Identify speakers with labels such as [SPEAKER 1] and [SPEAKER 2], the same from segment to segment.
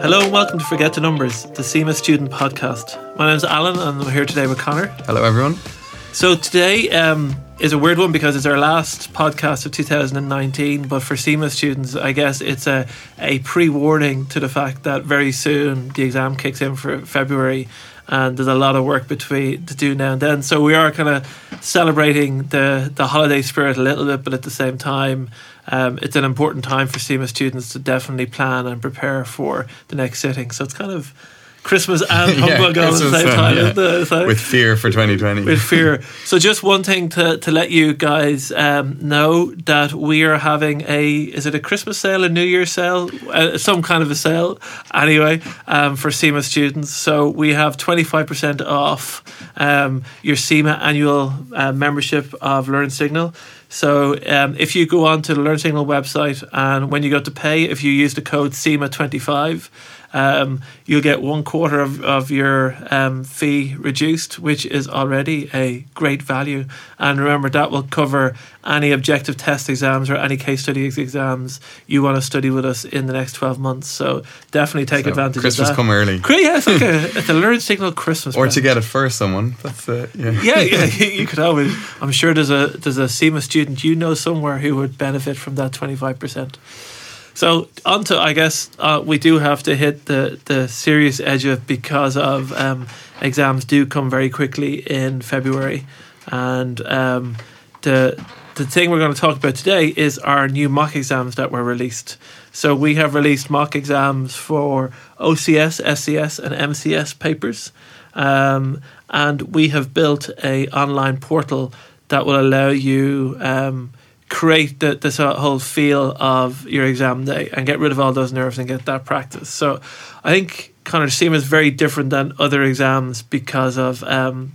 [SPEAKER 1] Hello and welcome to Forget the Numbers, the CIMA student podcast. My name is Alan and I'm here today with Connor.
[SPEAKER 2] Hello, everyone.
[SPEAKER 1] So today um, is a weird one because it's our last podcast of 2019, but for CIMA students, I guess it's a, a pre-warning to the fact that very soon the exam kicks in for February and there's a lot of work between to do now and then. So we are kind of celebrating the, the holiday spirit a little bit, but at the same time, um, it's an important time for CIMA students to definitely plan and prepare for the next sitting. So it's kind of Christmas and humbug yeah, all at the same time. Yeah.
[SPEAKER 2] so, with fear for 2020.
[SPEAKER 1] With fear. So just one thing to, to let you guys um, know that we are having a, is it a Christmas sale, a New Year sale? Uh, some kind of a sale anyway um, for CIMA students. So we have 25% off um, your CIMA annual uh, membership of Learn Signal. So um, if you go on to the Learn Signal website and when you go to pay, if you use the code CIMA25, um, you'll get one quarter of, of your um, fee reduced, which is already a great value. And remember, that will cover any objective test exams or any case study exams you want to study with us in the next 12 months. So definitely take
[SPEAKER 2] so
[SPEAKER 1] advantage
[SPEAKER 2] Christmas
[SPEAKER 1] of that.
[SPEAKER 2] Christmas come early.
[SPEAKER 1] Great, yeah, it's like a, it's a Learn Signal Christmas
[SPEAKER 2] Or
[SPEAKER 1] present.
[SPEAKER 2] to get it for someone. That's it. Yeah,
[SPEAKER 1] yeah, yeah you could always. I'm sure there's a there's a CIMA student you know somewhere who would benefit from that 25%. So onto, I guess uh, we do have to hit the the serious edge of because of um, exams do come very quickly in February, and um, the the thing we're going to talk about today is our new mock exams that were released. So we have released mock exams for OCS, SCS, and MCS papers, um, and we have built a online portal that will allow you. Um, create the, this whole feel of your exam day and get rid of all those nerves and get that practice. So I think Connor CIMA is very different than other exams because of um,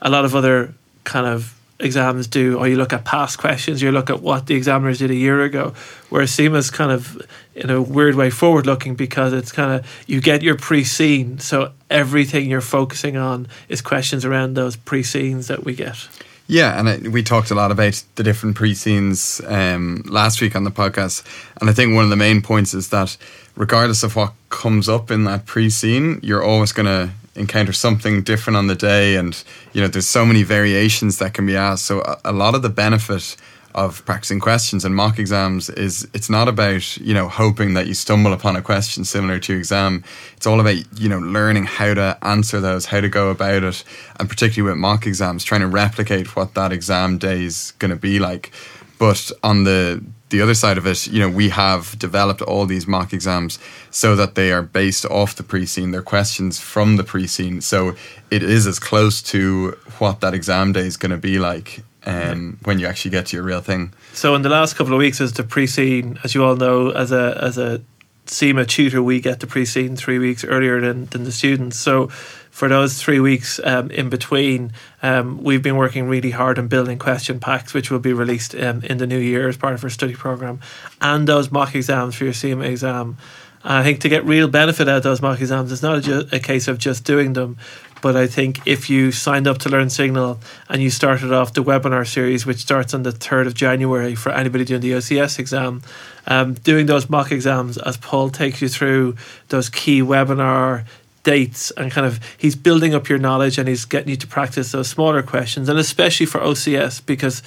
[SPEAKER 1] a lot of other kind of exams do, or you look at past questions, you look at what the examiners did a year ago, whereas CIMA is kind of in a weird way forward looking because it's kind of you get your pre seen, so everything you're focusing on is questions around those pre seens that we get.
[SPEAKER 2] Yeah, and it, we talked a lot about the different pre seens um, last week on the podcast. And I think one of the main points is that regardless of what comes up in that pre seen, you're always going to encounter something different on the day. And, you know, there's so many variations that can be asked. So a, a lot of the benefit of practicing questions and mock exams is it's not about you know hoping that you stumble upon a question similar to your exam it's all about you know learning how to answer those how to go about it and particularly with mock exams trying to replicate what that exam day is going to be like but on the the other side of it, you know, we have developed all these mock exams so that they are based off the pre-seen. They're questions from the pre-seen. So it is as close to what that exam day is going to be like um, when you actually get to your real thing.
[SPEAKER 1] So in the last couple of weeks, as the pre-seen, as you all know, as a as a CIMA tutor, we get the pre-seen three weeks earlier than, than the students. So for those three weeks um, in between, um, we've been working really hard on building question packs, which will be released um, in the new year as part of our study program, and those mock exams for your CIMA exam. I think to get real benefit out of those mock exams, it's not a, a case of just doing them, but I think if you signed up to Learn Signal and you started off the webinar series, which starts on the 3rd of January for anybody doing the OCS exam, um, doing those mock exams as Paul takes you through those key webinar dates and kind of he's building up your knowledge and he's getting you to practice those smaller questions and especially for OCS because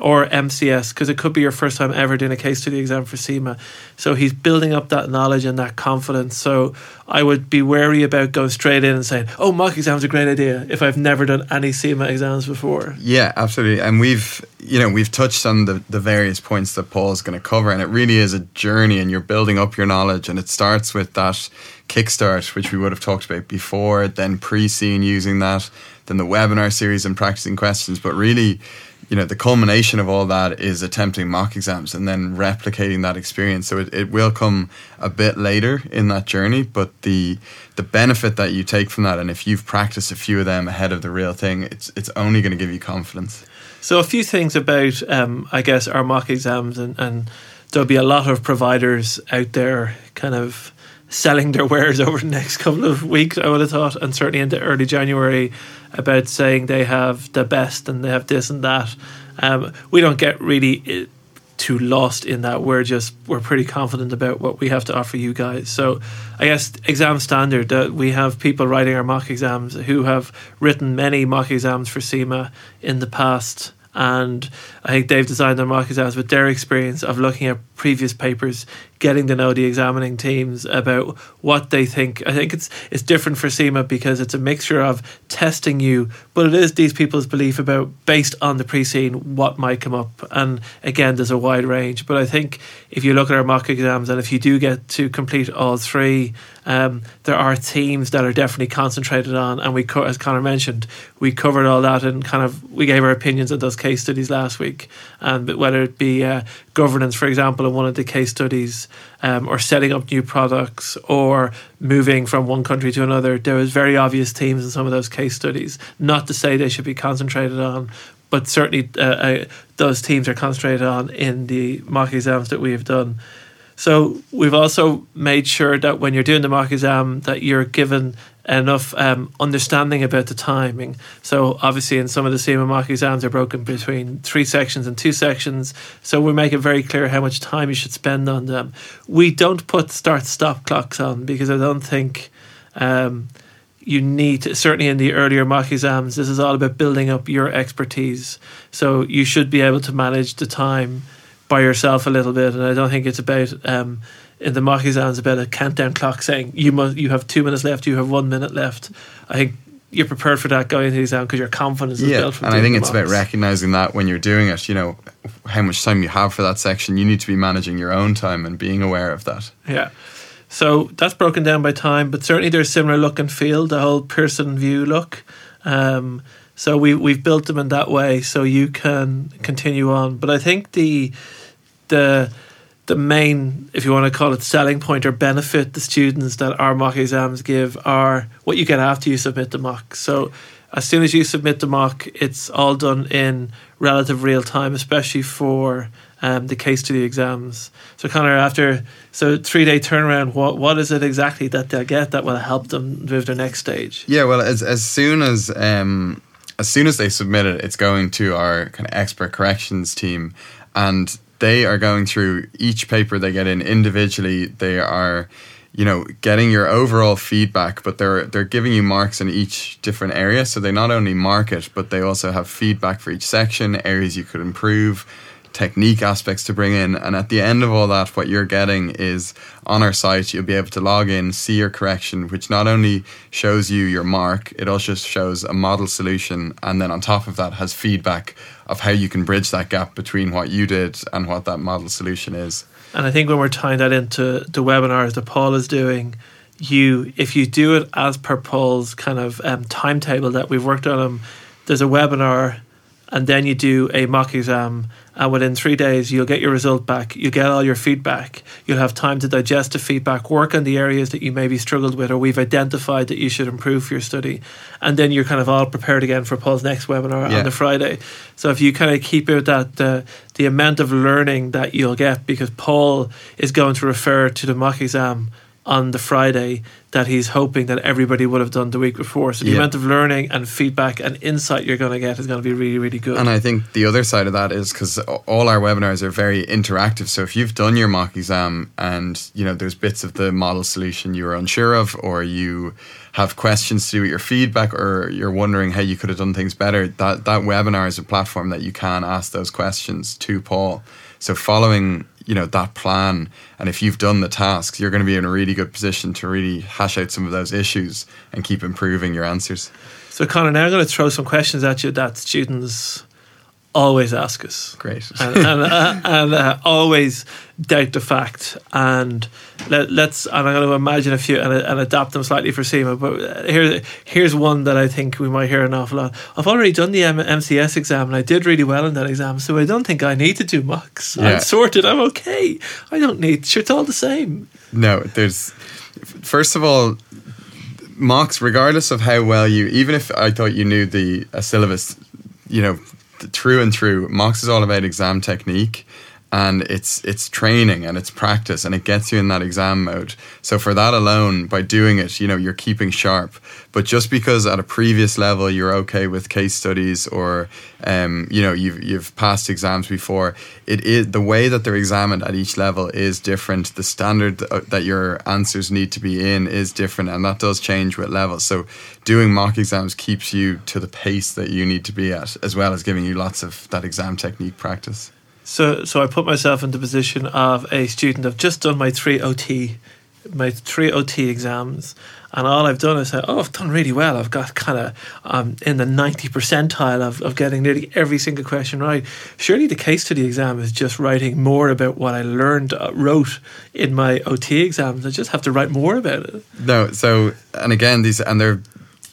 [SPEAKER 1] or MCS because it could be your first time ever doing a case study exam for CIMA so he's building up that knowledge and that confidence. So I would be wary about going straight in and saying oh mock exam's are a great idea if I've never done any CIMA exams before.
[SPEAKER 2] Yeah absolutely. And we've you know we've touched on the, the various points that Paul's going to cover and it really is a journey and you're building up your knowledge and it starts with that kickstart which we would have talked about before then pre-seen using that then the webinar series and practicing questions. But really you know the culmination of all that is attempting mock exams and then replicating that experience. So it, it will come a bit later in that journey but the the benefit that you take from that and if you've practiced a few of them ahead of the real thing it's it's only going to give you confidence.
[SPEAKER 1] So a few things about um, i guess our mock exams and, and there'll be a lot of providers out there kind of selling their wares over the next couple of weeks, I would have thought, and certainly into early January about saying they have the best and they have this and that. Um, we don't get really too lost in that. We're just we're pretty confident about what we have to offer you guys. So I guess exam standard that we have people writing our mock exams who have written many mock exams for CIMA in the past and I think they've designed their mock exams with their experience of looking at previous papers, getting to know the examining teams about what they think. I think it's it's different for CIMA because it's a mixture of testing you, but it is these people's belief about based on the pre-seen what might come up. And again, there's a wide range. But I think if you look at our mock exams and if you do get to complete all three, um, there are themes that are definitely concentrated on. And we, co- as Connor mentioned, we covered all that and kind of we gave our opinions on those case studies last week. And whether it be uh, governance, for example, in one of the case studies, um, or setting up new products, or moving from one country to another, there was very obvious themes in some of those case studies. Not to say they should be concentrated on, but certainly uh, uh, those teams are concentrated on in the mock exams that we have done. So we've also made sure that when you're doing the mock exam, that you're given enough um, understanding about the timing. So obviously, in some of the CIMA mock exams, are broken between three sections and two sections. So we make it very clear how much time you should spend on them. We don't put start-stop clocks on because I don't think. Um, you need to, certainly in the earlier mock exams this is all about building up your expertise so you should be able to manage the time by yourself a little bit, and I don't think it's about um, in the mock exams about a countdown clock saying you must you have two minutes left, you have one minute left. I think you're prepared for that going into the exam because your confidence is
[SPEAKER 2] yeah,
[SPEAKER 1] built. From
[SPEAKER 2] and I think it's about recognizing that when you're doing it, you know, how much time you have for that section. You need to be managing your own time and being aware of that.
[SPEAKER 1] Yeah. So that's broken down by time, but certainly there's similar look and feel, the whole Pearson VUE look. Um, so we we've built them in that way, so you can continue on. But I think the the the main, if you want to call it, selling point or benefit the students that our mock exams give are what you get after you submit the mock. So as soon as you submit the mock, it's all done in relative real time, especially for um, the case study exams. So Connor, after so three day turnaround, what what is it exactly that they'll get that will help them move their next stage?
[SPEAKER 2] Yeah, well, as as soon as um, as soon as they submit it, it's going to our kind of expert corrections team, and they are going through each paper they get in individually. They are, you know, getting your overall feedback, but they're they're giving you marks in each different area. So they not only mark it, but they also have feedback for each section, areas you could improve, technique aspects to bring in. And at the end of all that, what you're getting is on our site, you'll be able to log in, see your correction, which not only shows you your mark, it also shows a model solution. And then on top of that, has feedback of how you can bridge that gap between what you did and what that model solution is.
[SPEAKER 1] And I think when we're tying that into the webinars that Paul is doing, you if you do it as per Paul's kind of um, timetable that we've worked on him, there's a webinar and then you do a mock exam and within three days you'll get your result back. You get all your feedback. You'll have time to digest the feedback work on the areas that you maybe struggled with or we've identified that you should improve for your study. And then you're kind of all prepared again for paul's next webinar
[SPEAKER 2] Yeah.
[SPEAKER 1] on the friday. So if you kind of keep out that the the amount of learning that you'll get because paul is going to refer to the mock exam on the Friday that he's hoping that everybody would have done the week before. So the
[SPEAKER 2] Yeah.
[SPEAKER 1] amount of learning and feedback and insight you're going to get is going to be really, really good.
[SPEAKER 2] And I think the other side of that is because all our webinars are very interactive. So if you've done your mock exam and you know there's bits of the model solution you were unsure of, or you have questions to do with your feedback, or you're wondering how you could have done things better, that that webinar is a platform that you can ask those questions to Paul. So following you know that plan, and if you've done the tasks, you're going to be in a really good position to really hash out some of those issues and keep improving your answers.
[SPEAKER 1] so, Connor, now I'm going to throw some questions at you that students always ask us.
[SPEAKER 2] Great.
[SPEAKER 1] and, and, uh, and uh, always doubt the fact. And let, let's and I'm going to imagine a few and, and adapt them slightly for CIMA. But uh, here, here's one that I think we might hear an awful lot. I've already done the M- MCS exam and I did really well in that exam, so I don't think I need to do mocks.
[SPEAKER 2] Yeah.
[SPEAKER 1] I'm sorted. I'm okay. I don't need. Sure, it's all the same.
[SPEAKER 2] No, there's first of all mocks regardless of how well you even if I thought you knew the a syllabus, you know, through and through, mocks is all about exam technique and it's it's training and it's practice and it gets you in that exam mode. So for that alone, by doing it, you know you're keeping sharp. But just because at a previous level you're okay with case studies or um, you know you've you've passed exams before, it is the way that they're examined at each level is different. The standard that your answers need to be in is different, and that does change with levels. So doing mock exams keeps you to the pace that you need to be at, as well as giving you lots of that exam technique practice.
[SPEAKER 1] So, so I put myself in the position of a student. I've just done my three OT, my three OT exams, and all I've done is say, "Oh, I've done really well. I've got kind of um, in the ninety percentile of, of getting nearly every single question right." Surely the case study exam is just writing more about what I learned, uh, wrote in my OT exams. I just have to write more about it.
[SPEAKER 2] No, so and again, these and they're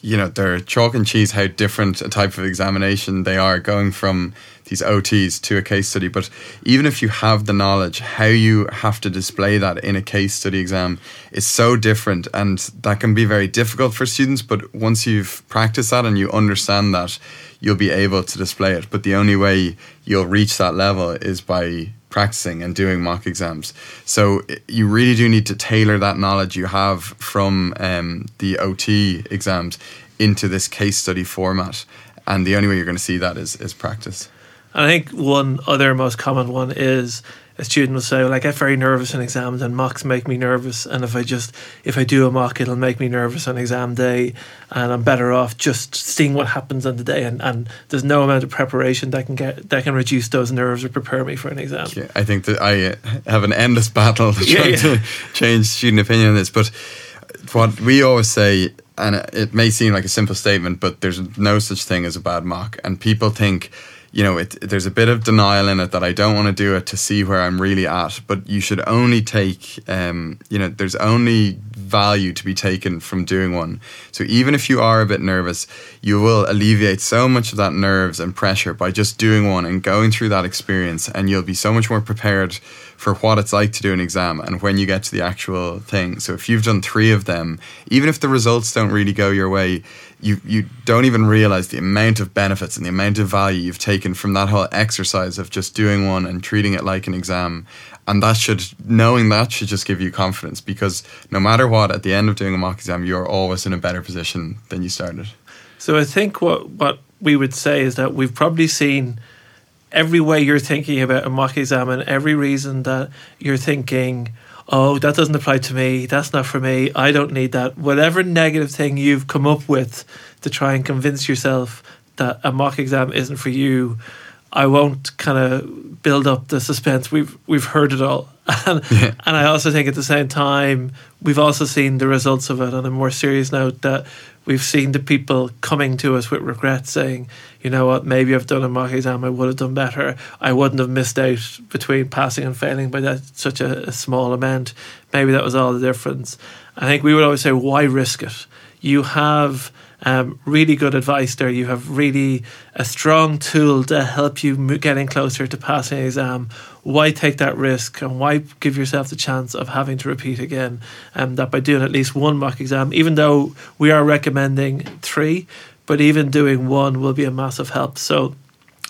[SPEAKER 2] you know they're chalk and cheese how different a type of examination they are going from these OTs to a case study. But even if you have the knowledge, how you have to display that in a case study exam is so different, and that can be very difficult for students. But once you've practiced that and you understand that, you'll be able to display it. But the only way you'll reach that level is by practicing and doing mock exams. So you really do need to tailor that knowledge you have from um, the OT exams into this case study format. And the only way you're going to see that is, is practice.
[SPEAKER 1] I think one other most common one is a student will say, well, I get very nervous in exams and mocks make me nervous. And if I just, if I do a mock, it'll make me nervous on exam day. And I'm better off just seeing what happens on the day. And, and there's no amount of preparation that can get, that can reduce those nerves or prepare me for an exam.
[SPEAKER 2] Yeah, I think that I uh, have an endless battle trying yeah, yeah. to change student opinion on this. But what we always say, and it may seem like a simple statement, but there's no such thing as a bad mock. And people think, you know, it, there's a bit of denial in it that I don't want to do it to see where I'm really at. But you should only take, um, you know, there's only value to be taken from doing one. So even if you are a bit nervous, you will alleviate so much of that nerves and pressure by just doing one and going through that experience, and you'll be so much more prepared for what it's like to do an exam and when you get to the actual thing. So if you've done three of them, even if the results don't really go your way, you you don't even realize the amount of benefits and the amount of value you've taken from that whole exercise of just doing one and treating it like an exam and that should knowing that should just give you confidence because no matter what at the end of doing a mock exam you're always in a better position than you started
[SPEAKER 1] so i think what what we would say is that we've probably seen every way you're thinking about a mock exam and every reason that you're thinking oh, that doesn't apply to me, that's not for me, I don't need that. Whatever negative thing you've come up with to try and convince yourself that a mock exam isn't for you, I won't kind of build up the suspense. We've we've heard it all, and, yeah. and I also think at the same time we've also seen the results of it. On a more serious note, that we've seen the people coming to us with regret, saying, "You know what? Maybe I've done a mock exam. I would have done better. I wouldn't have missed out between passing and failing by that such a, a small amount. Maybe that was all the difference." I think we would always say, "Why risk it?" You have um, really good advice there. You have really a strong tool to help you getting closer to passing an exam. Why take that risk and why give yourself the chance of having to repeat again? Um, that by doing at least one mock exam, even though we are recommending three, but even doing one will be a massive help. So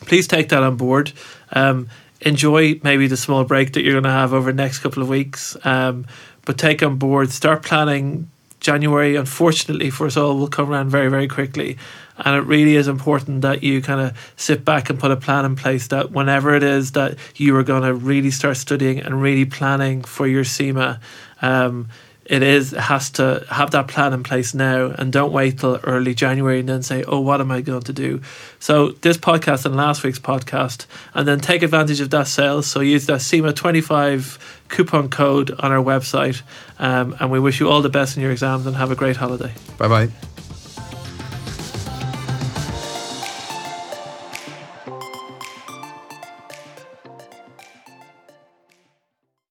[SPEAKER 1] please take that on board. Um, enjoy maybe the small break that you're going to have over the next couple of weeks. Um, but take on board, start planning January, unfortunately for us all, will come around very, very quickly. And it really is important that you kind of sit back and put a plan in place that whenever it is that you are going to really start studying and really planning for your CIMA, um, it is has to have that plan in place now and don't wait till early January and then say, oh, what am I going to do? So this podcast and last week's podcast, and then take advantage of that sale. So use that CIMA twenty five coupon code on our website, um, and we wish you all the best in your exams and have a great holiday.
[SPEAKER 2] Bye bye.